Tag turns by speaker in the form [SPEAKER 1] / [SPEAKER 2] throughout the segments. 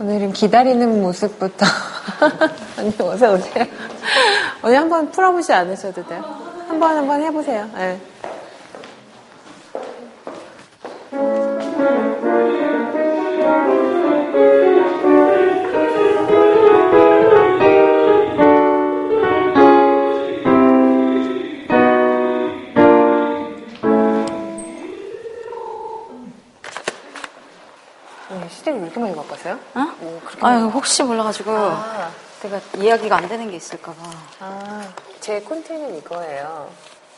[SPEAKER 1] 오늘은 기다리는 모습부터. 언니 어서 오세요. 언니 한번 풀어보지 않으셔도 돼요. 한번 한번 해보세요. 네.
[SPEAKER 2] 아유, 혹시 몰라가지고 아. 내가 이야기가 안 되는 게 있을까봐.
[SPEAKER 1] 아, 제 콘티는 이거예요.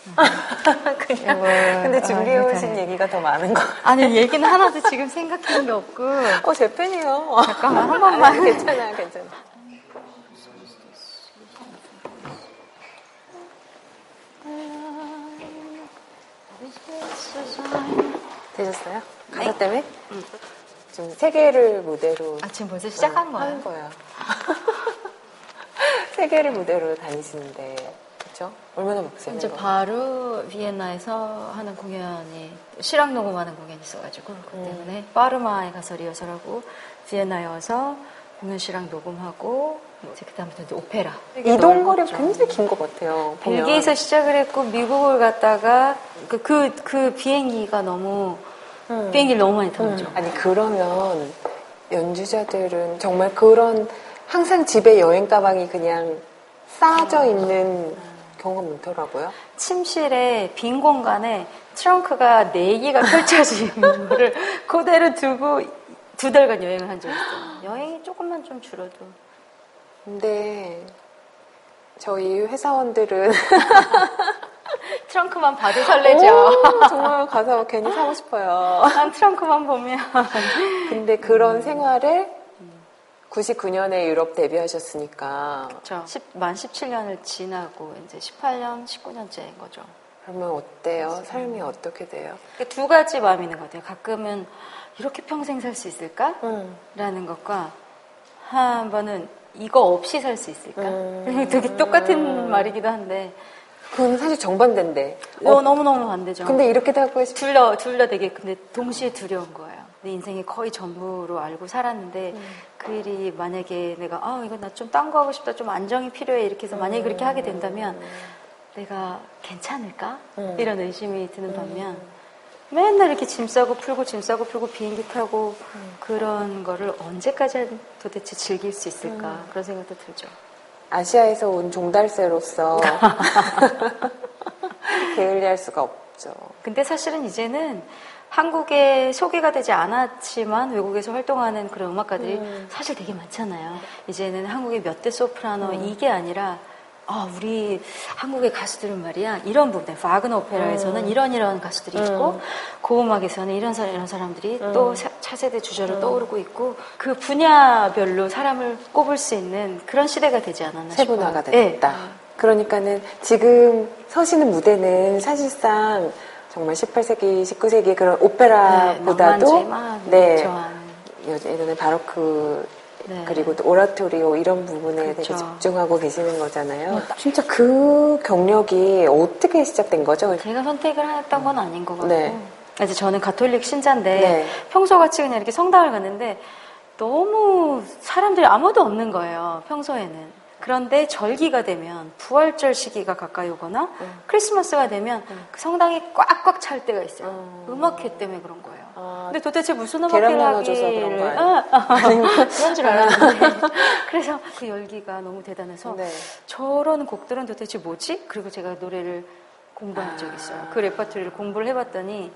[SPEAKER 1] 음. 그냥, 근데 아, 준비해오신 아, 얘기가 더 많은 거
[SPEAKER 2] 아니, 얘기는 하나도 지금 생각하는 게 없고.
[SPEAKER 1] 어, 제 팬이에요.
[SPEAKER 2] 잠깐만, 한 번만. 아,
[SPEAKER 1] 괜찮아요, 괜찮아요. 되셨어요? 가사 네. 때문에? 응. 지금 세계를 무대로
[SPEAKER 2] 아 지금 벌써 시작한 어, 거예요?
[SPEAKER 1] 하는 거예요. 세계를 무대로 다니시는데 그렇죠? 얼마나 바쁘세요?
[SPEAKER 2] 이제 바로 비엔나에서 하는 공연이 실황 녹음하는 공연이 있어가지고 그 음. 때문에 음. 파르마에 가서 리허설하고 비엔나에 와서 공연 실황 녹음하고 이제 그다음부터 이제 오페라
[SPEAKER 1] 이동 거리가 굉장히 긴 것 같아요.
[SPEAKER 2] 벨기에에서 시작을 했고 미국을 갔다가 그, 그, 그 비행기가 너무 음. 비행기를 너무 많이 타죠. 음.
[SPEAKER 1] 아니 그러면 연주자들은 정말 그런 항상 집에 여행 가방이 그냥 쌓아져 있는 경우가 많더라고요.
[SPEAKER 2] 침실에 빈 공간에 트렁크가 네 개가 펼쳐진 거를 그대로 두고 두 달간 여행을 한 적이 있어요. 여행이 조금만 좀 줄어도.
[SPEAKER 1] 근데 저희 회사원들은
[SPEAKER 2] 트렁크만 봐도 설레죠.
[SPEAKER 1] 오, 정말 가서 괜히 사고 싶어요.
[SPEAKER 2] 난 트렁크만 보면.
[SPEAKER 1] 근데 그런 음. 생활을 99년에 유럽 데뷔하셨으니까.
[SPEAKER 2] 그렇죠. 만 17년을 지나고 이제 18년, 19년째인 거죠.
[SPEAKER 1] 그러면 어때요? 삶이 어떻게 돼요?
[SPEAKER 2] 두 가지 마음이 있는 것 같아요. 가끔은 이렇게 평생 살 수 있을까? 음. 라는 것과 한 번은 이거 없이 살 수 있을까? 음. 되게 똑같은 말이기도 한데
[SPEAKER 1] 그건 사실 정반대인데.
[SPEAKER 2] 어, 너무너무 반대죠.
[SPEAKER 1] 근데 이렇게 되고
[SPEAKER 2] 싶... 둘러, 둘러 되게 근데 동시에 두려운 거예요. 내 인생이 거의 전부로 알고 살았는데 음. 그 일이 만약에 내가 아 이거 나좀 딴 거 하고 싶다 좀 안정이 필요해 이렇게 해서 만약에 그렇게 하게 된다면 음. 내가 괜찮을까 음. 이런 의심이 드는 반면 맨날 이렇게 짐 싸고 풀고 짐 싸고 풀고 비행기 타고 음. 그런 거를 언제까지 도대체 즐길 수 있을까 음. 그런 생각도 들죠.
[SPEAKER 1] 아시아에서 온 종달새로서 게을리할 수가 없죠.
[SPEAKER 2] 근데 사실은 이제는 한국에 소개가 되지 않았지만 외국에서 활동하는 그런 음악가들이 음. 사실 되게 많잖아요. 이제는 한국의 몇 대 소프라노 음. 이게 아니라 아, 우리 한국의 가수들은 말이야, 이런 부분, 파그너 오페라에서는 음. 이런 이런 가수들이 음. 있고, 고음악에서는 이런 사람, 이런 사람들이 음. 또 차세대 주자로 음. 떠오르고 있고, 그 분야별로 사람을 꼽을 수 있는 그런 시대가 되지 않았나
[SPEAKER 1] 싶어요. 세분화가 됐다. 네. 그러니까는 지금 서시는 무대는 사실상 정말 18세기, 19세기 그런 오페라보다도
[SPEAKER 2] 네, 네
[SPEAKER 1] 예전에 바로크 네. 그리고 또 오라토리오 이런 부분에 그렇죠. 되게 집중하고 계시는 거잖아요. 네. 진짜 그 경력이 어떻게 시작된 거죠?
[SPEAKER 2] 제가 선택을 했던 건 아닌 것 같고. 네. 이제 저는 가톨릭 신자인데 네. 평소같이 그냥 이렇게 성당을 갔는데 너무 사람들이 아무도 없는 거예요. 평소에는. 그런데 절기가 되면 부활절 시기가 가까이 오거나 음. 크리스마스가 되면 음. 그 성당이 꽉꽉 찰 때가 있어요. 음. 악회 때문에 그런 거예요. 아, 근데 도대체 무슨 음악회를 하기를 아, 아, 그런 줄 알았는데 그래서 그 열기가 너무 대단해서 네. 저런 곡들은 도대체 뭐지? 그리고 제가 노래를 공부한 적이 있어요. 그 레퍼토리를 공부를 해봤더니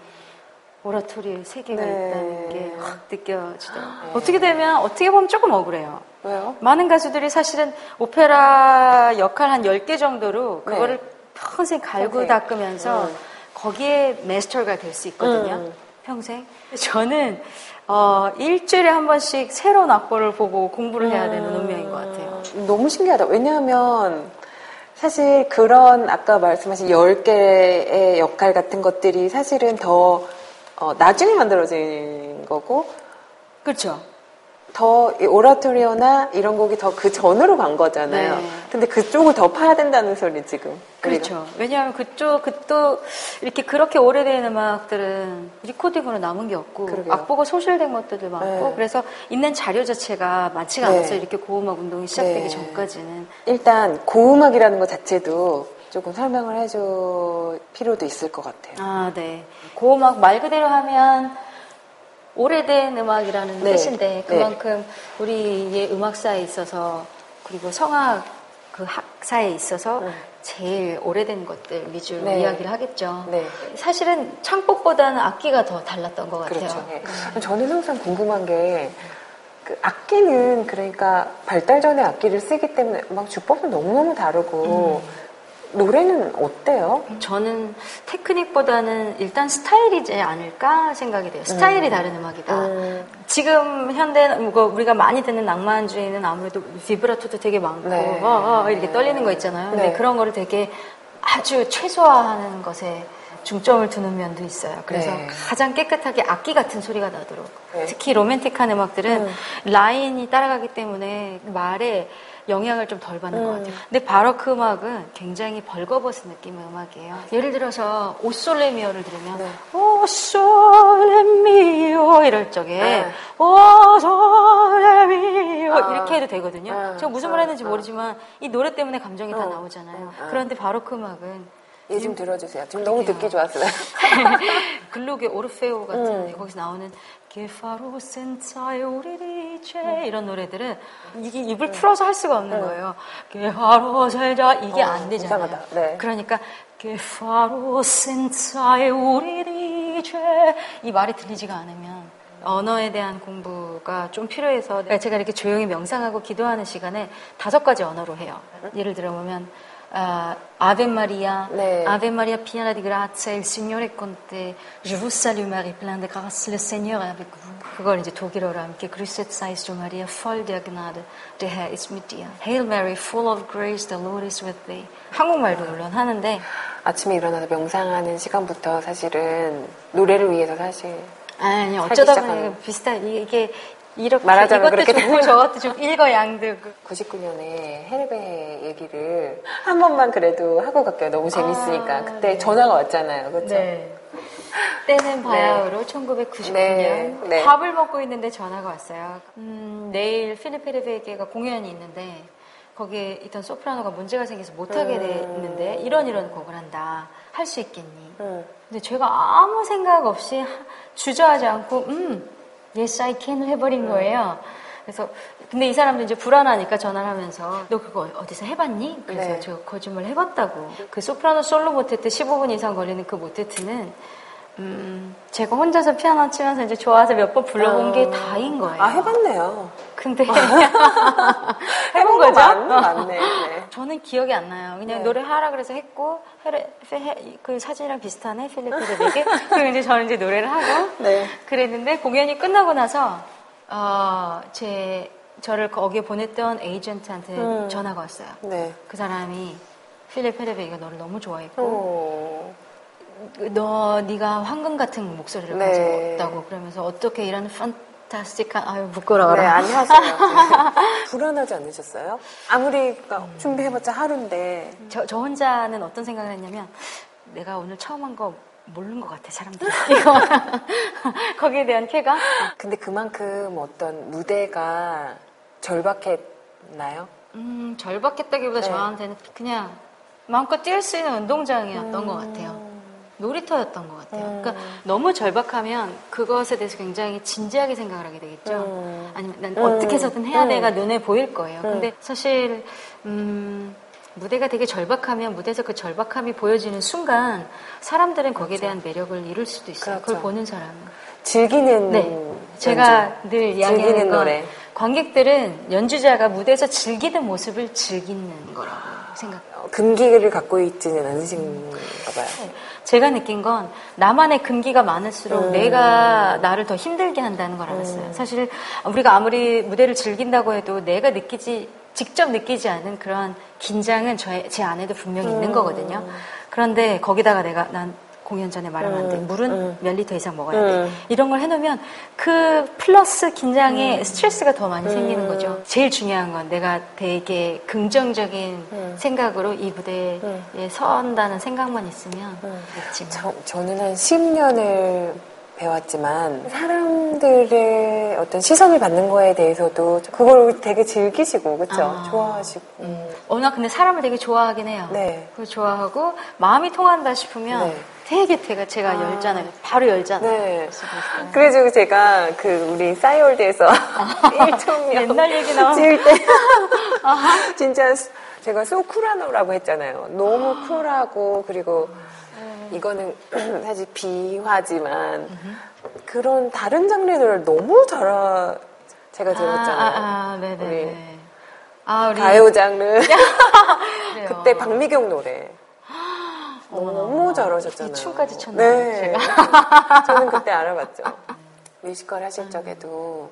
[SPEAKER 2] 오라토리에 세계가 네. 있다는 게 확 느껴지더라고요. 네. 어떻게 되면 어떻게 보면 조금 억울해요.
[SPEAKER 1] 왜요?
[SPEAKER 2] 많은 가수들이 사실은 오페라 역할 한 10개 정도로 그거를 네. 평생 갈고. 닦으면서 음. 거기에 메스터가 될 수 있거든요. 음. 평생. 저는 어, 일주일에 한 번씩 새로운 악보를 보고 공부를 해야 되는 음. 운명인 것 같아요.
[SPEAKER 1] 너무 신기하다. 왜냐하면 사실 그런 아까 말씀하신 10개의 역할 같은 것들이 사실은 더 어, 나중에 만들어진 거고
[SPEAKER 2] 그렇죠.
[SPEAKER 1] 더 오라토리오나 이런 곡이 더 그 전으로 간 거잖아요. 네. 근데 그쪽을 더 파야 된다는 소리 지금.
[SPEAKER 2] 그렇죠. 왜냐하면 그쪽 그또 이렇게 그렇게 오래된 음악들은 리코딩으로 남은 게 없고 그러게요. 악보가 소실된 것들도 많고 네. 그래서 있는 자료 자체가 많지가 네. 않았어요. 이렇게 고음악 운동이 시작되기 네. 전까지는.
[SPEAKER 1] 일단 고음악이라는 것 자체도 조금 설명을 해줄 필요도 있을 것 같아요.
[SPEAKER 2] 아, 네. 고음악 말 그대로 하면 오래된 음악이라는 네. 뜻인데 네. 그만큼 네. 우리의 음악사에 있어서 그리고 성악 그 학사에 있어서 네. 제일 오래된 것들 위주로 네. 이야기를 하겠죠. 네. 사실은 창법보다는 악기가 더 달랐던 것 같아요. 그렇죠.
[SPEAKER 1] 네. 저는 항상 궁금한 게 그 악기는 그러니까 발달 전에 악기를 쓰기 때문에 막 주법은 너무너무 다르고 음. 노래는 어때요?
[SPEAKER 2] 저는 테크닉보다는 일단 스타일이지 않을까 생각이 돼요. 스타일이 음. 다른 음악이다. 음. 지금 현대 뭐 우리가 많이 듣는 낭만주의는 아무래도 비브라토도 되게 많고 네. 어, 어, 이렇게 떨리는 거 있잖아요. 근데 네. 그런 거를 되게 아주 최소화하는 것에 중점을 두는 면도 있어요. 그래서 네. 가장 깨끗하게 악기 같은 소리가 나도록 네. 특히 로맨틱한 음악들은 음. 라인이 따라가기 때문에 말에 영향을 좀 덜 받는 음. 것 같아요. 근데 바로크 음악은 굉장히 벌거벗은 느낌의 음악이에요. 예를 들어서 오솔레미오를 들으면 네. 오솔레미오 이럴 적에 네. 오솔레미오 아. 이렇게 해도 되거든요. 아. 제가 무슨 말 했는지 아. 모르지만 이 노래 때문에 감정이 다 어. 나오잖아요. 아. 그런데 바로크 음악은
[SPEAKER 1] 얘좀 들어주세요. 지금 너무 듣기 좋았어요.
[SPEAKER 2] 글록의 오르페오 같은 음. 거기서 나오는 게파로 센차에 오리리체 음. 이런 노래들은 이게 입을 음. 풀어서 할 수가 없는 음. 거예요. 게파로 살자 이게 어, 안 되잖아요. 네. 그러니까 게파로 센차에 오리리체 이 말이 들리지가 않으면 언어에 대한 공부가 좀 필요해서 제가 이렇게 조용히 명상하고 기도하는 시간에 다섯 가지 언어로 해요. 예를 들어보면 uh, Ave Maria, 네. Ave Maria piena di grazia, il Signore è con te. Je vous salue Marie, pleine de grâce, le Seigneur est avec vous. 그걸 이제 독일어로 함께 Grüßet seist du Maria, voll der Gnade, der Herr ist mit dir. Hail Mary, full of grace, the Lord is with thee. 한국말도 물론 하는데
[SPEAKER 1] 아침에 일어나서 명상하는 시간부터 사실은 노래를 위해서 사실
[SPEAKER 2] 아니 어쩌다 보니 비슷한 이게 이렇게 말하자면 이것도 그렇게 좋고 저것도 좀 일거양득.
[SPEAKER 1] 99년에 헤르베 얘기를 한 번만 그래도 하고 갈게요. 너무 재밌으니까. 아, 그때 네. 전화가 왔잖아요. 그렇죠? 네.
[SPEAKER 2] 때는 바야흐로 네. 1999년 네. 네. 밥을 먹고 있는데 전화가 왔어요. 음, 내일 필립 헤르베게가 공연이 있는데 거기에 있던 소프라노가 문제가 생겨서 못하게 음. 됐는데 이런 이런 곡을 한다. 할 수 있겠니? 음. 근데 제가 아무 생각 없이 주저하지 않고 음 yes I can을 해버린 음. 거예요. 그래서 근데 이 사람도 이제 불안하니까 전화를 하면서 너 그거 어디서 해봤니? 그래서 네. 제가 거짓말 해봤다고. 그 소프라노 솔로 모테트 15분 이상 걸리는 그 모테트는 음, 제가 혼자서 피아노 치면서 이제 좋아서 몇 번 불러본 어... 게 다인 거예요.
[SPEAKER 1] 아, 해봤네요.
[SPEAKER 2] 근데.
[SPEAKER 1] 해본 거죠? 맞네, 맞네. 네.
[SPEAKER 2] 저는 기억이 안 나요. 그냥 네. 노래 하라 그래서 했고, 헤레, 헤, 그 사진이랑 비슷하네, 필리핀에게. 그리고 이제 저는 이제 노래를 하고. 네. 그랬는데 공연이 끝나고 나서, 어, 제, 저를 거기에 보냈던 에이전트한테 음. 전화가 왔어요. 네. 그 사람이 필립 헤레베이가 너를 너무 좋아했고, 오. 너 네가 황금 같은 목소리를 네. 가지고 있다고 그러면서 어떻게 이런 판타스틱한 아유 부끄러워라.
[SPEAKER 1] 네, 안녕하세요. 불안하지 않으셨어요? 아무리 음. 준비해봤자 하루인데
[SPEAKER 2] 저, 저 혼자는 어떤 생각을 했냐면 내가 오늘 처음 한 거 모르는 것 같아 사람들 이거 거기에 대한 쾌감.
[SPEAKER 1] 근데 그만큼 어떤 무대가 절박했나요?
[SPEAKER 2] 음 절박했다기보다 네. 저한테는 그냥 마음껏 뛸 수 있는 운동장이었던 음... 것 같아요. 놀이터였던 것 같아요. 음. 그러니까 너무 절박하면 그것에 대해서 굉장히 진지하게 생각을 하게 되겠죠. 음. 아니면 난 어떻게 해서든 해야 음. 돼가 눈에 보일 거예요. 음. 근데 사실 음, 무대가 되게 절박하면 무대에서 그 절박함이 보여지는 순간 사람들은 거기에 대한 매력을 잃을 수도 있어요. 그렇죠. 그걸 보는 사람은.
[SPEAKER 1] 즐기는
[SPEAKER 2] 네. 제가 늘 이야기하는 건 노래. 관객들은 연주자가 무대에서 즐기는 모습을 즐기는 거라고 생각해요.
[SPEAKER 1] 금기를 갖고 있지는 않으신가 봐요. 네.
[SPEAKER 2] 제가 느낀 건 나만의 금기가 많을수록 음. 내가 나를 더 힘들게 한다는 걸 알았어요. 음. 사실 우리가 아무리 무대를 즐긴다고 해도 내가 느끼지 직접 느끼지 않은 그런 긴장은 저, 제 안에도 분명히 있는 음. 거거든요. 그런데 거기다가 내가 난 공연 전에 말하면 안 돼. 음, 물은 음. 몇 리터 이상 먹어야 돼. 음. 이런 걸 해놓으면 그 플러스 긴장에 음. 스트레스가 더 많이 생기는 음. 거죠. 제일 중요한 건 내가 되게 긍정적인 음. 생각으로 이 무대에 선다는 생각만 있으면 됐지.
[SPEAKER 1] 뭐. 저, 저는 한 10년을 배웠지만 사람들의 어떤 시선을 받는 거에 대해서도 그걸 되게 즐기시고 그렇죠 아. 좋아하시고 음.
[SPEAKER 2] 워낙 근데 사람을 되게 좋아하긴 해요. 네. 그 좋아하고 마음이 통한다 싶으면 네. 되게 제가 제가 아. 열잖아요. 바로 열잖아요. 네.
[SPEAKER 1] 그래가지고 제가 그 우리 싸이월드에서 1초면
[SPEAKER 2] 옛날 얘기 나오면
[SPEAKER 1] 찍을 때 진짜 제가 소 쿨하노라고 했잖아요. 너무 쿨하고 그리고 이거는 사실 비화지만 그런 다른 장르를 너무 잘 제가 들었잖아요. 아, 아, 아 네네. 우리, 아, 우리 가요 장르. 그때 박미경 노래. 너무 잘하셨잖아요.
[SPEAKER 2] 춤까지 췄나요? 네.
[SPEAKER 1] 저는 그때 알아봤죠. 뮤지컬 하실 음. 적에도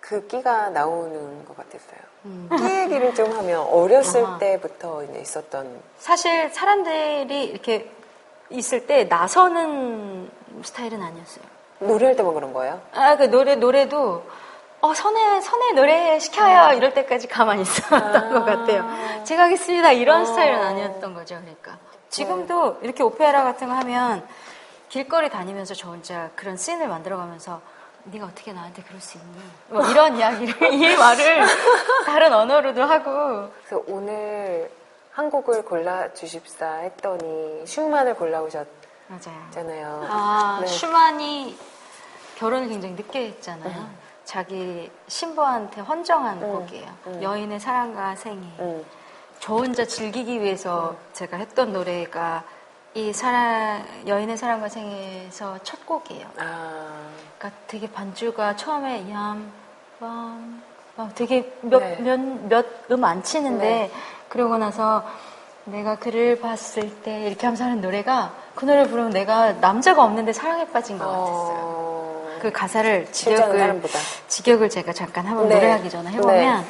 [SPEAKER 1] 그 끼가 나오는 것 같았어요. 음. 끼 얘기를 좀 하면 어렸을 아 때부터 있었던.
[SPEAKER 2] 사실 사람들이 이렇게 있을 때 나서는 스타일은 아니었어요.
[SPEAKER 1] 노래할 때만 그런 거예요?
[SPEAKER 2] 아, 그 노래, 노래도, 어, 선에, 선에 노래 시켜요. 이럴 때까지 가만히 있었던 아~ 것 같아요. 제가 하겠습니다. 이런 아~ 스타일은 아니었던 거죠. 그러니까. 지금도 네. 이렇게 오페라 같은 거 하면 길거리 다니면서 저 혼자 그런 씬을 만들어가면서 네가 어떻게 나한테 그럴 수 있니? 뭐 이런 이야기를, 이 말을 다른 언어로도 하고.
[SPEAKER 1] 그래서 오늘 한 곡을 골라 주십사 했더니 슈만을 골라오셨잖아요.
[SPEAKER 2] 아, 네. 슈만이 결혼을 굉장히 늦게 했잖아요. 음. 자기 신부한테 헌정한 음. 곡이에요. 음. 여인의 사랑과 생애. 음. 저 혼자 즐기기 위해서 음. 제가 했던 노래가 이 사랑, 여인의 사랑과 생애에서 첫 곡이에요. 아. 그러니까 되게 반주가 처음에 얌, 밤, 되게 몇, 네. 몇, 몇음 안 치는데 네. 그러고 나서 내가 그를 봤을 때 이렇게 하면서 하는 노래가 그 노래 부르면 내가 남자가 없는데 사랑에 빠진 것 같았어요. 어... 그 가사를 직역을 직역을 제가 잠깐 한번 네. 노래하기 전에 해보면 네.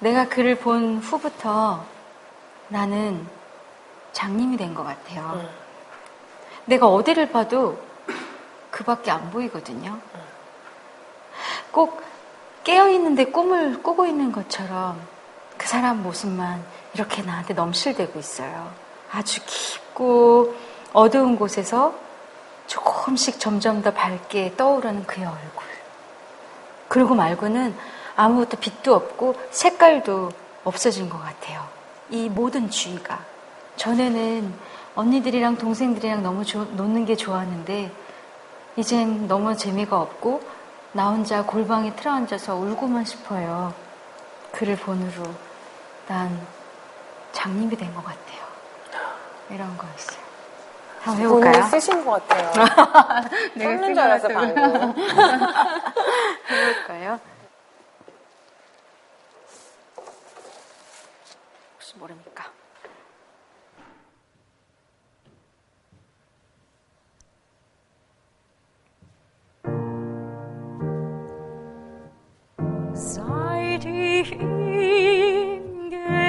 [SPEAKER 2] 내가 그를 본 후부터 나는 장님이 된 것 같아요. 음. 내가 어디를 봐도 그밖에 안 보이거든요. 음. 꼭 깨어있는데 꿈을 꾸고 있는 것처럼 그 사람 모습만 이렇게 나한테 넘실대고 있어요. 아주 깊고 어두운 곳에서 조금씩 점점 더 밝게 떠오르는 그의 얼굴. 그러고 말고는 아무것도 빛도 없고 색깔도 없어진 것 같아요. 이 모든 주의가. 전에는 언니들이랑 동생들이랑 너무 조, 노는 게 좋았는데, 이젠 너무 재미가 없고, 나 혼자 골방에 틀어앉아서 울고만 싶어요. 그를 본으로. 난 장님이 된 것 같아요. 이런 거였어요. 한번 해볼까요?
[SPEAKER 1] 오늘 쓰신 것 같아요. 내가 쓴줄 알았어, 방금.
[SPEAKER 2] 해볼까요? 모르니까. Seit ich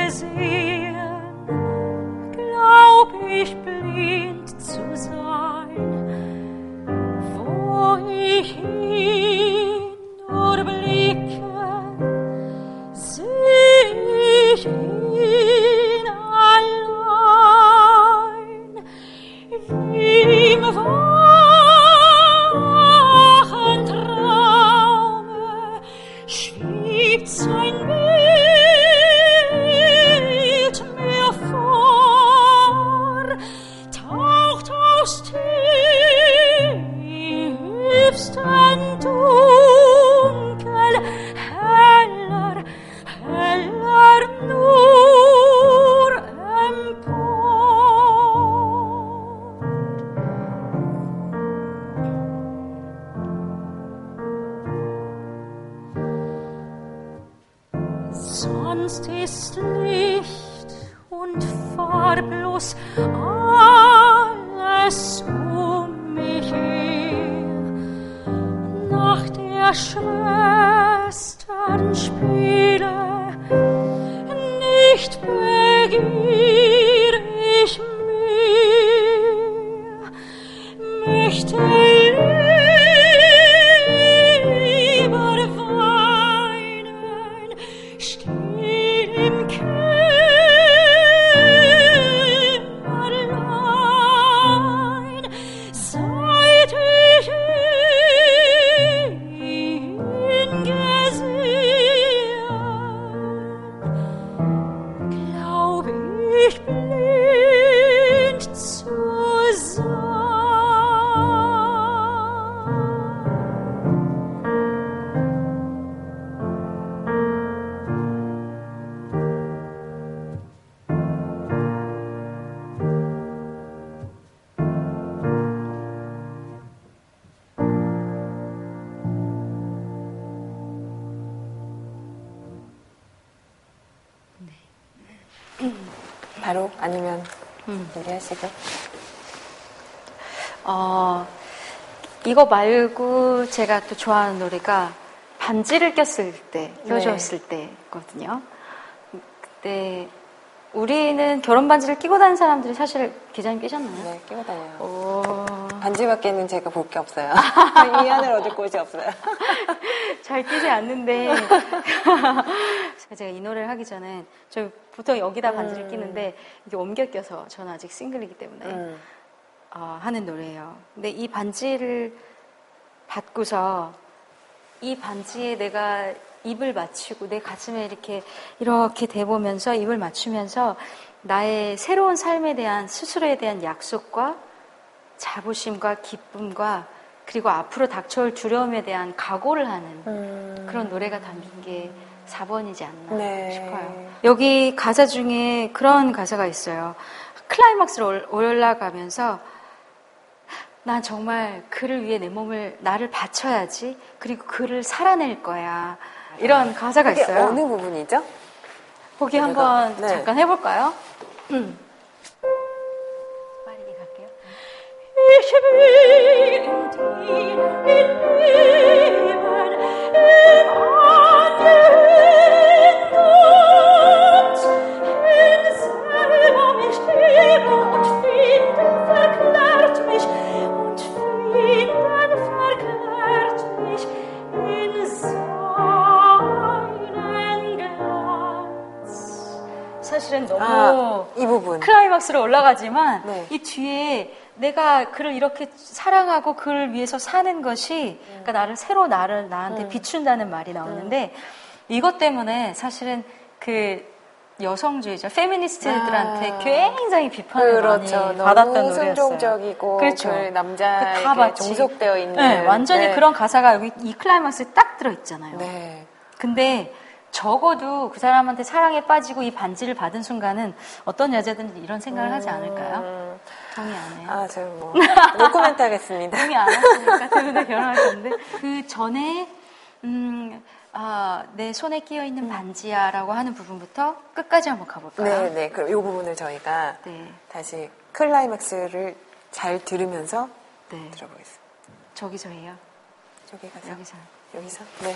[SPEAKER 2] gesehen, glaub ich blind zu sein, wo ich ihn nur blicke, seh ich ihn 雨
[SPEAKER 1] 얘기하시고.
[SPEAKER 2] 어, 이거 말고 제가 또 좋아하는 노래가 반지를 꼈을 때, 껴줬을 네. 때거든요. 그때 우리는 결혼 반지를 끼고 다니는 사람들이 사실 기자님 끼셨나요?
[SPEAKER 1] 네, 끼고 다녀요. 오... 반지밖에는 제가 볼 게 없어요. 이 안을 얻을 곳이 없어요.
[SPEAKER 2] 잘 끼지 않는데 제가 이 노래를 하기 전에 저 보통 여기다 반지를 음. 끼는데 이게 옮겨 껴서 저는 아직 싱글이기 때문에 음. 어, 하는 노래예요. 근데 이 반지를 받고서 이 반지에 내가 입을 맞추고 내 가슴에 이렇게 이렇게 대보면서 입을 맞추면서 나의 새로운 삶에 대한 스스로에 대한 약속과 자부심과 기쁨과 그리고 앞으로 닥쳐올 두려움에 대한 각오를 하는 음. 그런 노래가 담긴 게 4번이지 않나 네. 싶어요. 여기 가사 중에 그런 가사가 있어요. 클라이막스로 올라가면서 난 정말 그를 위해 내 몸을 나를 바쳐야지 그리고 그를 살아낼 거야 이런 가사가 있어요.
[SPEAKER 1] 어느 부분이죠?
[SPEAKER 2] 보기 한번 네. 잠깐 해볼까요? 음. 빠르게 갈게요. 아,
[SPEAKER 1] 이 부분
[SPEAKER 2] 클라이막스로 올라가지만 네. 이 뒤에 내가 그를 이렇게 사랑하고 그를 위해서 사는 것이 음. 그러니까 나를 새로 나를 나한테 음. 비춘다는 말이 나오는데 음. 이것 때문에 사실은 그 여성주의자 페미니스트들한테 아, 굉장히 비판을 그렇죠. 많이 받았던 노래였어요.
[SPEAKER 1] 순종적이고 그렇죠. 그 남자에게 그 종속되어 있는
[SPEAKER 2] 네, 완전히 네. 그런 가사가 여기 이 클라이막스에 딱 들어 있잖아요. 네. 근데 적어도 그 사람한테 사랑에 빠지고 이 반지를 받은 순간은 어떤 여자든 이런 생각을 음... 하지 않을까요? 동의 안 해요.
[SPEAKER 1] 아, 저 뭐, 노코멘트 하겠습니다.
[SPEAKER 2] 동의 안 하시니까 때문에 결혼하셨는데. 그 전에, 음, 아, 내 손에 끼어 있는 음. 반지야 라고 하는 부분부터 끝까지 한번 가볼까요?
[SPEAKER 1] 네, 네. 그럼 이 부분을 저희가 네. 다시 클라이맥스를 잘 들으면서 네. 들어보겠습니다.
[SPEAKER 2] 저기서 해요.
[SPEAKER 1] 저기 가서.
[SPEAKER 2] 여기서.
[SPEAKER 1] 여기서? 네.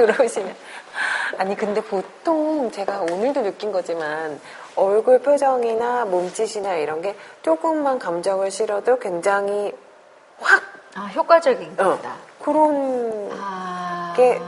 [SPEAKER 1] 들어오시면. 아니, 근데 보통 제가 오늘도 느낀 거지만 얼굴 표정이나 몸짓이나 이런 게 조금만 감정을 실어도 굉장히 확!
[SPEAKER 2] 아, 효과적인
[SPEAKER 1] 어,
[SPEAKER 2] 거다.
[SPEAKER 1] 그런
[SPEAKER 2] 아.
[SPEAKER 1] 게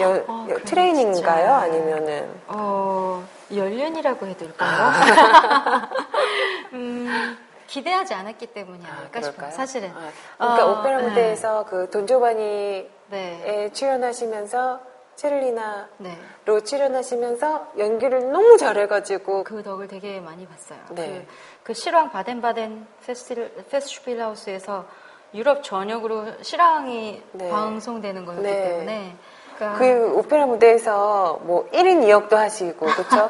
[SPEAKER 1] 연-
[SPEAKER 2] 어,
[SPEAKER 1] 여-
[SPEAKER 2] 그래,
[SPEAKER 1] 트레이닝인가요?
[SPEAKER 2] 진짜.
[SPEAKER 1] 아니면은
[SPEAKER 2] 어, 연륜이라고 해둘까요?
[SPEAKER 1] 아.
[SPEAKER 2] 음, 기대하지 않았기 때문이 아닐까 싶어요. 사실은.
[SPEAKER 1] 아, 그러니까
[SPEAKER 2] 어,
[SPEAKER 1] 오페라 무대에서 그 돈 조바니에
[SPEAKER 2] 네.
[SPEAKER 1] 출연하시면서 체를리나로
[SPEAKER 2] 네.
[SPEAKER 1] 출연하시면서 연기를 너무 잘해가지고
[SPEAKER 2] 그 덕을 되게 많이 봤어요.
[SPEAKER 1] 네.
[SPEAKER 2] 그, 그 실황 바덴바덴 페스티벌, 페스슈필하우스에서 유럽 전역으로 실황이
[SPEAKER 1] 네.
[SPEAKER 2] 방송되는 거였기
[SPEAKER 1] 네.
[SPEAKER 2] 때문에. 그러니까
[SPEAKER 1] 그 오페라 무대에서 뭐 1인 2역도 하시고 그렇죠?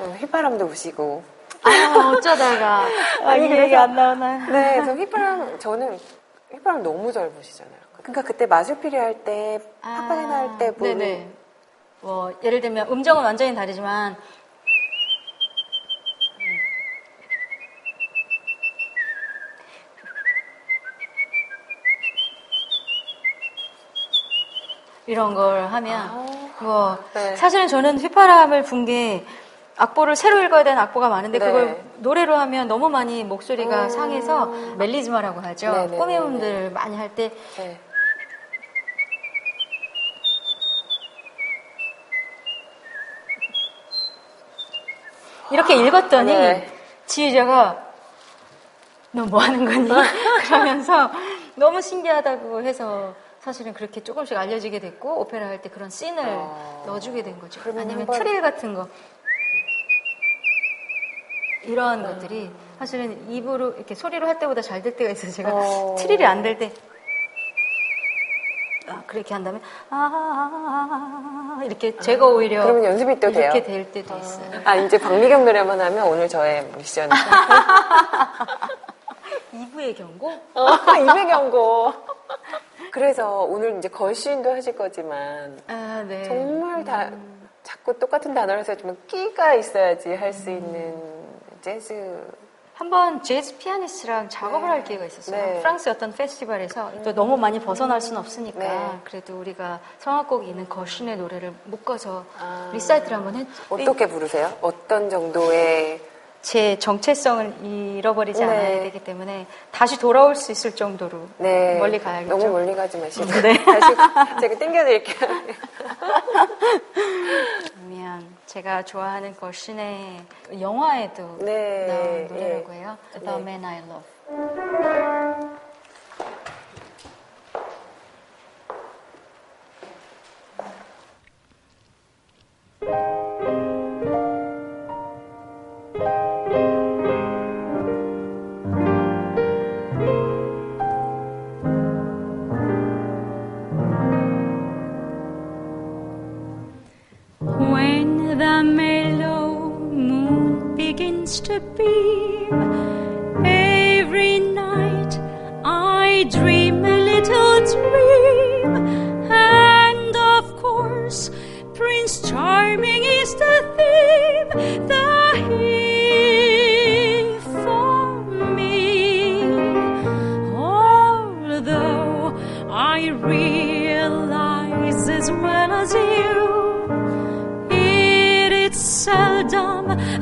[SPEAKER 1] 휘바람도 부시고
[SPEAKER 2] 아, 어쩌다가
[SPEAKER 1] 아니,
[SPEAKER 2] 이 얘기 안 나오나?
[SPEAKER 1] 네, 그래서 휘바람 저는 휘바람 너무 잘 부시잖아요. 그러니까 그때 마술피리 할 때, 파파레나 할때 뭐,
[SPEAKER 2] 아, 네네. 뭐 예를 들면 음정은 완전히 다르지만 이런 걸 하면 뭐
[SPEAKER 1] 네.
[SPEAKER 2] 사실은 저는 휘파람을 분 게 악보를 새로 읽어야 되는 악보가 많은데
[SPEAKER 1] 네.
[SPEAKER 2] 그걸 노래로 하면 너무 많이 목소리가
[SPEAKER 1] 음.
[SPEAKER 2] 상해서 멜리즈마라고 하죠. 꼬미음들 많이 할때
[SPEAKER 1] 네.
[SPEAKER 2] 이렇게 읽었더니
[SPEAKER 1] 네.
[SPEAKER 2] 지휘자가 너 뭐 하는 거니? 그러면서 너무 신기하다고 해서 사실은 그렇게 조금씩 알려지게 됐고 오페라 할 때 그런 씬을
[SPEAKER 1] 어.
[SPEAKER 2] 넣어주게 된 거죠. 아니면
[SPEAKER 1] 한번-
[SPEAKER 2] 트릴 같은 거 이런 것들이 사실은 입으로 이렇게 소리로 할 때보다 잘 될 때가 있어요. 제가
[SPEAKER 1] 어.
[SPEAKER 2] 트릴이 안 될 때. 아, 그렇게 한 다음에 아 이렇게 제가 오히려
[SPEAKER 1] 그러면 연습이 또 돼요?
[SPEAKER 2] 이렇게 될 때도 있어요.
[SPEAKER 1] 아, 이제 박미경 노래만 하면 오늘 저의 미션.
[SPEAKER 2] 2부의 경고?
[SPEAKER 1] 어, 입의 경고. 그래서 오늘 이제 걸시인도 하실 거지만
[SPEAKER 2] 아, 네.
[SPEAKER 1] 정말 다 자꾸 똑같은 단어를 써주면 끼가 있어야지 할 수 있는 재즈.
[SPEAKER 2] 한번 재즈 피아니스트랑 작업을 할 기회가 있었어요.
[SPEAKER 1] 네.
[SPEAKER 2] 프랑스 어떤 페스티벌에서 또 너무 많이 벗어날 수는 없으니까
[SPEAKER 1] 네.
[SPEAKER 2] 그래도 우리가 성악곡이 있는 거슈윈의 노래를 묶어서
[SPEAKER 1] 아.
[SPEAKER 2] 리사이틀을 한번 했죠.
[SPEAKER 1] 어떻게 부르세요? 어떤 정도의
[SPEAKER 2] 제 정체성을 잃어버리지
[SPEAKER 1] 네.
[SPEAKER 2] 않아야 되기 때문에 다시 돌아올 수 있을 정도로
[SPEAKER 1] 네.
[SPEAKER 2] 멀리 가야겠죠.
[SPEAKER 1] 너무 멀리 가지 마시고.
[SPEAKER 2] 네.
[SPEAKER 1] 다시 제가 땡겨드릴게요.
[SPEAKER 2] 제가 좋아하는 거 신의 영화에도
[SPEAKER 1] 네.
[SPEAKER 2] 나온 노래라고
[SPEAKER 1] 네.
[SPEAKER 2] 해요. The
[SPEAKER 1] 네.
[SPEAKER 2] Man I Love.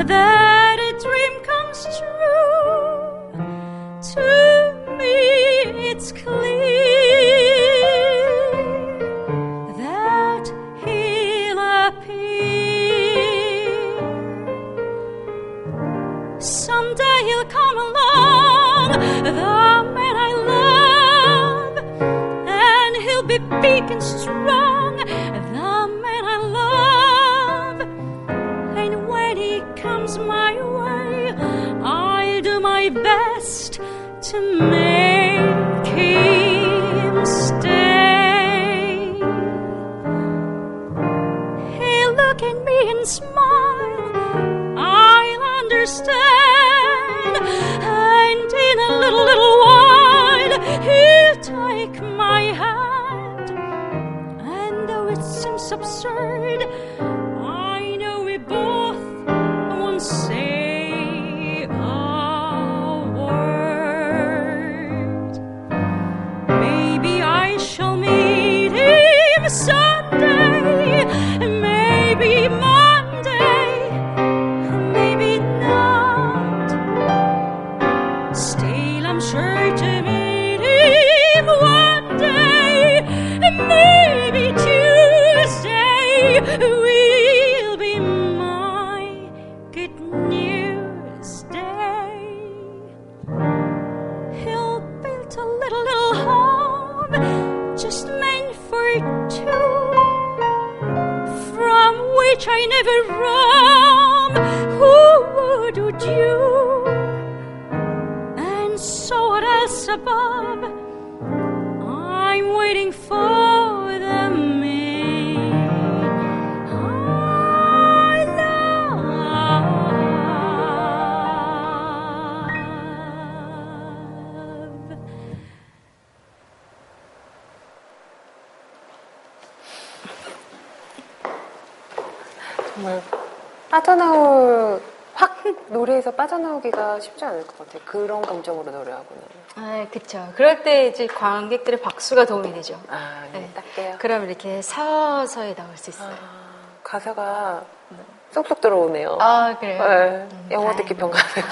[SPEAKER 3] That a dream comes true. To me, it's clear that he'll appear. Someday he'll come along, the man I love, and he'll be big and strong, my hand. And though it seems absurd,
[SPEAKER 1] 빠져나오기가 쉽지 않을 것 같아요. 그런 감정으로 노래하고는.
[SPEAKER 2] 아, 그쵸. 그럴 때 이제 관객들의 박수가 도움이 되죠.
[SPEAKER 1] 아, 네,
[SPEAKER 2] 네.
[SPEAKER 1] 딱게요.
[SPEAKER 2] 그럼 이렇게 서서히 나올 수 있어요.
[SPEAKER 1] 아, 가사가 쏙쏙 들어오네요.
[SPEAKER 2] 아, 그래요?
[SPEAKER 1] 네, 영어 듣기 평가하네요.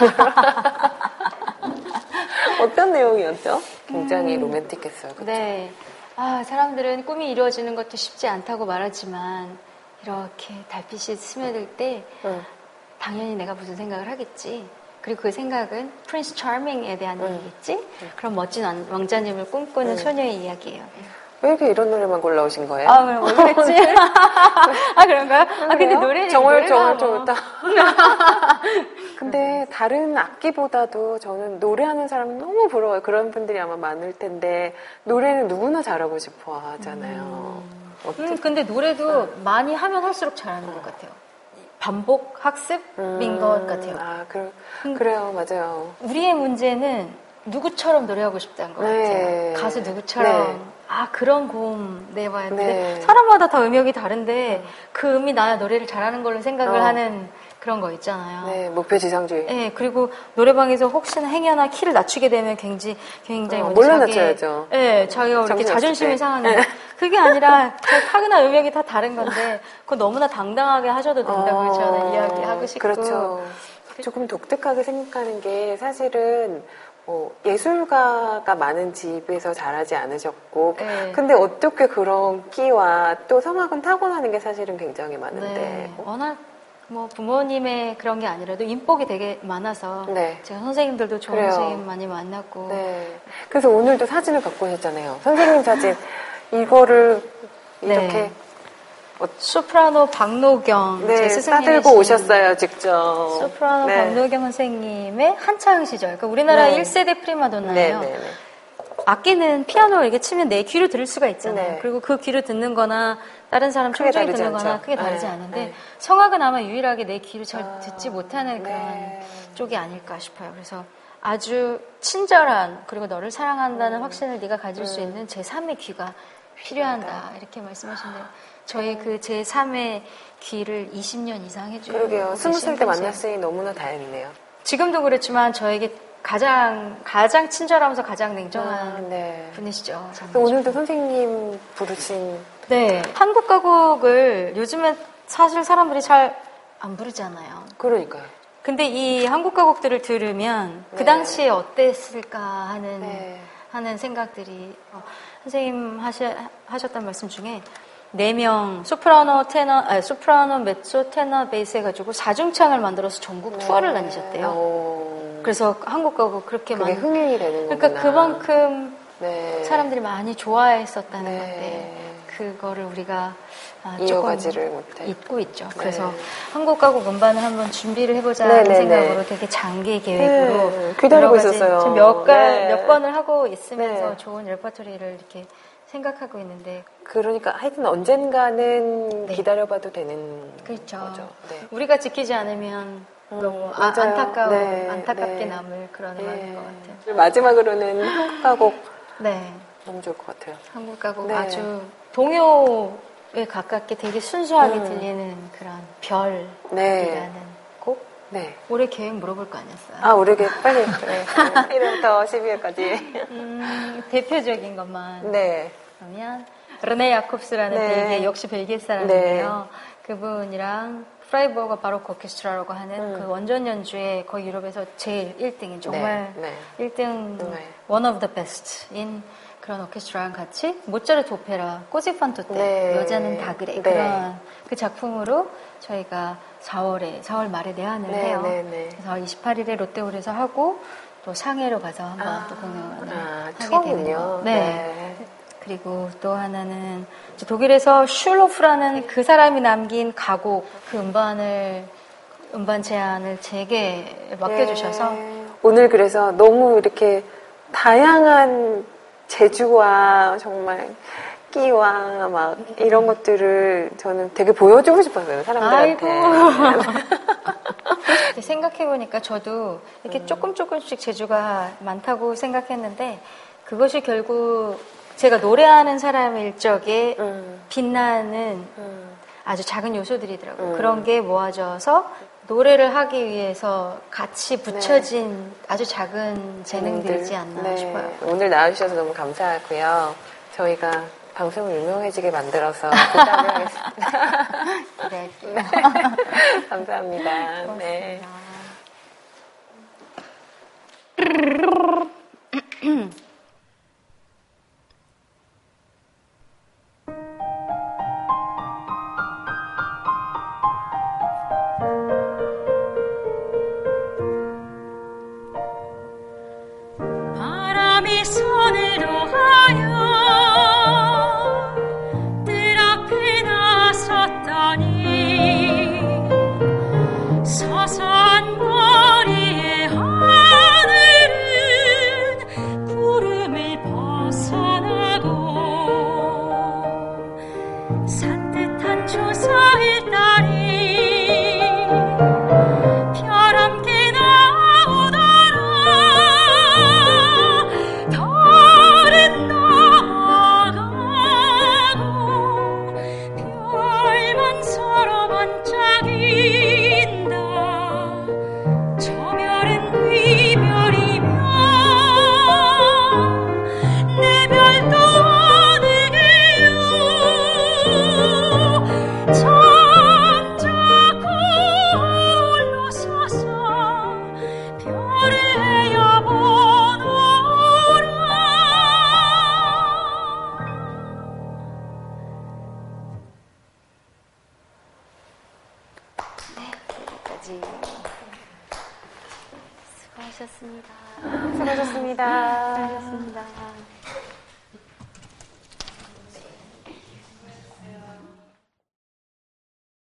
[SPEAKER 1] 어떤 내용이었죠? 굉장히 로맨틱했어요. 그쵸?
[SPEAKER 2] 네. 아, 사람들은 꿈이 이루어지는 것도 쉽지 않다고 말하지만 이렇게 달빛이 스며들 때
[SPEAKER 1] 응.
[SPEAKER 2] 당연히 내가 무슨 생각을 하겠지. 그리고 그 생각은 프린스 차밍에 대한
[SPEAKER 1] 응.
[SPEAKER 2] 얘기겠지. 그런 멋진 왕- 왕자님을 꿈꾸는
[SPEAKER 1] 응.
[SPEAKER 2] 소녀의 이야기예요.
[SPEAKER 1] 왜 이렇게 이런 노래만 골라오신 거예요?
[SPEAKER 2] 아, 왜, 왜 그랬지? 아, 그런가요? 아, 근데
[SPEAKER 1] 그래요?
[SPEAKER 2] 노래
[SPEAKER 1] 정월
[SPEAKER 2] 노래가
[SPEAKER 1] 정월
[SPEAKER 2] 뭐.
[SPEAKER 1] 좋다. 근데 다른 악기보다도 저는 노래하는 사람 너무 부러워요. 그런 분들이 아마 많을 텐데 노래는 누구나 잘하고 싶어 하잖아요. 어떻게-
[SPEAKER 2] 음, 근데 노래도 많이 하면 할수록 잘하는 것 같아요. 반복 학습인
[SPEAKER 1] 음,
[SPEAKER 2] 것 같아요.
[SPEAKER 1] 아, 그,
[SPEAKER 2] 음.
[SPEAKER 1] 그래요, 맞아요.
[SPEAKER 2] 우리의 문제는 누구처럼 노래하고 싶다는 것
[SPEAKER 1] 네.
[SPEAKER 2] 같아요. 가수 누구처럼.
[SPEAKER 1] 네.
[SPEAKER 2] 아, 그런 고음 내봐야 돼.
[SPEAKER 1] 네.
[SPEAKER 2] 사람마다 다 음역이 다른데 그 음이 나야 노래를 잘하는 걸로 생각을
[SPEAKER 1] 어.
[SPEAKER 2] 하는 그런 거 있잖아요.
[SPEAKER 1] 네, 목표 지상주의.
[SPEAKER 2] 네, 그리고 노래방에서 혹시나 행여나 키를 낮추게 되면 굉장히 굉장히
[SPEAKER 1] 어, 몰라
[SPEAKER 2] 자기-
[SPEAKER 1] 낮춰야죠.
[SPEAKER 2] 네, 자기가 이렇게 자존심이
[SPEAKER 1] 때.
[SPEAKER 2] 상하는 거. 그게 아니라 저 타고난 음역이 다 다른 건데 그거 너무나 당당하게 하셔도 된다고
[SPEAKER 1] 어,
[SPEAKER 2] 저는 이야기하고 싶고.
[SPEAKER 1] 그렇죠. 조금 독특하게 생각하는 게 사실은 뭐 예술가가 많은 집에서 자라지 않으셨고,
[SPEAKER 2] 네.
[SPEAKER 1] 근데 어떻게 그런 끼와 또 성악은 타고나는 게 사실은 굉장히 많은데.
[SPEAKER 2] 네, 워낙 뭐 부모님의 그런 게 아니라도 인복이 되게 많아서
[SPEAKER 1] 네.
[SPEAKER 2] 제가 선생님들도 좋은
[SPEAKER 1] 그래요.
[SPEAKER 2] 선생님 많이 만났고
[SPEAKER 1] 네. 그래서 오늘도 사진을 갖고 오셨잖아요. 선생님 사진. 이거를 이렇게
[SPEAKER 2] 네. 소프라노 박노경
[SPEAKER 1] 네,
[SPEAKER 2] 제 스승님이신
[SPEAKER 1] 싸들고 오셨어요, 직접.
[SPEAKER 2] 소프라노
[SPEAKER 1] 네.
[SPEAKER 2] 박노경 선생님의 한창 시절 그러니까 우리나라
[SPEAKER 1] 네.
[SPEAKER 2] 1세대 프리마돈나예요.
[SPEAKER 1] 네, 네, 네.
[SPEAKER 2] 악기는 피아노를 이렇게 치면 내 귀로 들을 수가 있잖아요.
[SPEAKER 1] 네.
[SPEAKER 2] 그리고 그 귀로 듣는 거나 다른 사람
[SPEAKER 1] 다르지
[SPEAKER 2] 듣는 거나
[SPEAKER 1] 않죠.
[SPEAKER 2] 크게 다르지
[SPEAKER 1] 네,
[SPEAKER 2] 않은데
[SPEAKER 1] 네.
[SPEAKER 2] 성악은 아마 유일하게 내 귀로 잘
[SPEAKER 1] 아,
[SPEAKER 2] 듣지 못하는 그런
[SPEAKER 1] 네.
[SPEAKER 2] 쪽이 아닐까 싶어요. 그래서 아주 친절한 그리고 너를 사랑한다는 확신을 네가 가질 수 있는 제3의 귀가 필요하다 이렇게 말씀하신대요. 저희 그 제3의 귀를 20년 이상 해주고
[SPEAKER 1] 그러게요.
[SPEAKER 2] 계신
[SPEAKER 1] 스무 살때
[SPEAKER 2] 분이세요.
[SPEAKER 1] 만났으니 너무나 다행이네요.
[SPEAKER 2] 지금도 그렇지만 저에게 가장 가장 친절하면서 가장 냉정한
[SPEAKER 1] 아, 네.
[SPEAKER 2] 분이시죠.
[SPEAKER 1] 그 오늘도 선생님 부르신
[SPEAKER 2] 네 한국 가곡을 요즘에 사실 사람들이 잘 안 부르잖아요.
[SPEAKER 1] 그러니까요.
[SPEAKER 2] 근데 이 한국 가곡들을 들으면 그
[SPEAKER 1] 네.
[SPEAKER 2] 당시에 어땠을까 하는
[SPEAKER 1] 네.
[SPEAKER 2] 하는 생각들이 어, 선생님 하시, 하셨던 말씀 중에 네명 소프라노 테너 아, 소프라노 메소 테너 베이스 해가지고 사중창을 만들어서 전국 투어를 다니셨대요.
[SPEAKER 1] 어,
[SPEAKER 2] 그래서 한국 가곡 그렇게
[SPEAKER 1] 그게
[SPEAKER 2] 많
[SPEAKER 1] 흥행이 되는.
[SPEAKER 2] 그러니까 그만큼
[SPEAKER 1] 네.
[SPEAKER 2] 사람들이 많이 좋아했었다는
[SPEAKER 1] 네.
[SPEAKER 2] 건데 그거를 우리가 아,
[SPEAKER 1] 이어가지를 못해.
[SPEAKER 2] 잊고 있죠.
[SPEAKER 1] 네.
[SPEAKER 2] 그래서 한국 가곡 음반을 한번 준비를 해보자
[SPEAKER 1] 네,
[SPEAKER 2] 하는
[SPEAKER 1] 네,
[SPEAKER 2] 생각으로
[SPEAKER 1] 네.
[SPEAKER 2] 되게 장기 계획으로
[SPEAKER 1] 네, 기다리고 있었어요.
[SPEAKER 2] 몇, 가,
[SPEAKER 1] 네.
[SPEAKER 2] 몇 번을 하고 있으면서
[SPEAKER 1] 네.
[SPEAKER 2] 좋은 레퍼토리를 이렇게 생각하고 있는데
[SPEAKER 1] 그러니까 하여튼 언젠가는
[SPEAKER 2] 네.
[SPEAKER 1] 기다려봐도 되는
[SPEAKER 2] 그렇죠.
[SPEAKER 1] 거죠. 네.
[SPEAKER 2] 우리가 지키지 않으면
[SPEAKER 1] 음,
[SPEAKER 2] 너무 아. 안타까워
[SPEAKER 1] 네,
[SPEAKER 2] 안타깝게
[SPEAKER 1] 네.
[SPEAKER 2] 남을 그런 음악인 것 같아요.
[SPEAKER 1] 네. 마지막으로는 한국 가곡
[SPEAKER 2] 네.
[SPEAKER 1] 너무 좋을 것 같아요.
[SPEAKER 2] 한국 가곡
[SPEAKER 1] 네.
[SPEAKER 2] 아주 동요에 가깝게 되게 순수하게
[SPEAKER 1] 음.
[SPEAKER 2] 들리는 그런 별이라는
[SPEAKER 1] 네.
[SPEAKER 2] 곡
[SPEAKER 1] 네.
[SPEAKER 2] 올해 계획 물어볼 거 아니었어요?
[SPEAKER 1] 아, 오르게 빨리. 네. 1월부터 12월까지.
[SPEAKER 2] 음, 대표적인 것만
[SPEAKER 1] 네.
[SPEAKER 2] 그러면 르네 야콥스라는
[SPEAKER 1] 네.
[SPEAKER 2] 벨기에 역시 벨기에 사람인데요. 그분이랑 프라이버가 바로크 오케스트라라고 하는
[SPEAKER 1] 음.
[SPEAKER 2] 그 원전 연주에 거의 유럽에서 제일 1등인 정말
[SPEAKER 1] 네.
[SPEAKER 2] 1등
[SPEAKER 1] 네.
[SPEAKER 2] one of the best인 그런 오케스트라랑 같이 모차르트 오페라 꼬지판토 때
[SPEAKER 1] 네.
[SPEAKER 2] 여자는 다 그래
[SPEAKER 1] 네.
[SPEAKER 2] 그런 그 작품으로 저희가 4월에 4월 말에 내한을
[SPEAKER 1] 네,
[SPEAKER 2] 해요.
[SPEAKER 1] 네, 네.
[SPEAKER 2] 그래서 28일에 롯데홀에서 하고 또 상해로 가서 한번
[SPEAKER 1] 아,
[SPEAKER 2] 또 공연을
[SPEAKER 1] 아,
[SPEAKER 2] 하게
[SPEAKER 1] 처음은요.
[SPEAKER 2] 되는 거. 네. 그리고 또 하나는 독일에서 슐로프라는 그 사람이 남긴 가곡 그 음반을 음반 제안을 제게 맡겨주셔서
[SPEAKER 1] 네. 오늘 그래서 너무 이렇게 다양한 재주와 정말 끼와 막 이런 것들을 저는 되게 보여주고 싶었어요 사람들한테.
[SPEAKER 2] 생각해보니까 저도 이렇게 음. 조금 조금씩 재주가 많다고 생각했는데 그것이 결국 제가 노래하는 사람일 적에 음. 빛나는 음. 아주 작은 요소들이더라고요. 음. 그런 게 모아져서 노래를 하기 위해서 같이 붙여진 네. 아주 작은 재능들이지 않나 네. 싶어요.
[SPEAKER 1] 오늘 나와주셔서 너무 감사하고요. 저희가 방송을 유명해지게 만들어서 부탁을 하겠습니다.
[SPEAKER 2] 네.
[SPEAKER 1] 감사합니다. 고맙습니다. 네.
[SPEAKER 2] 수고하셨습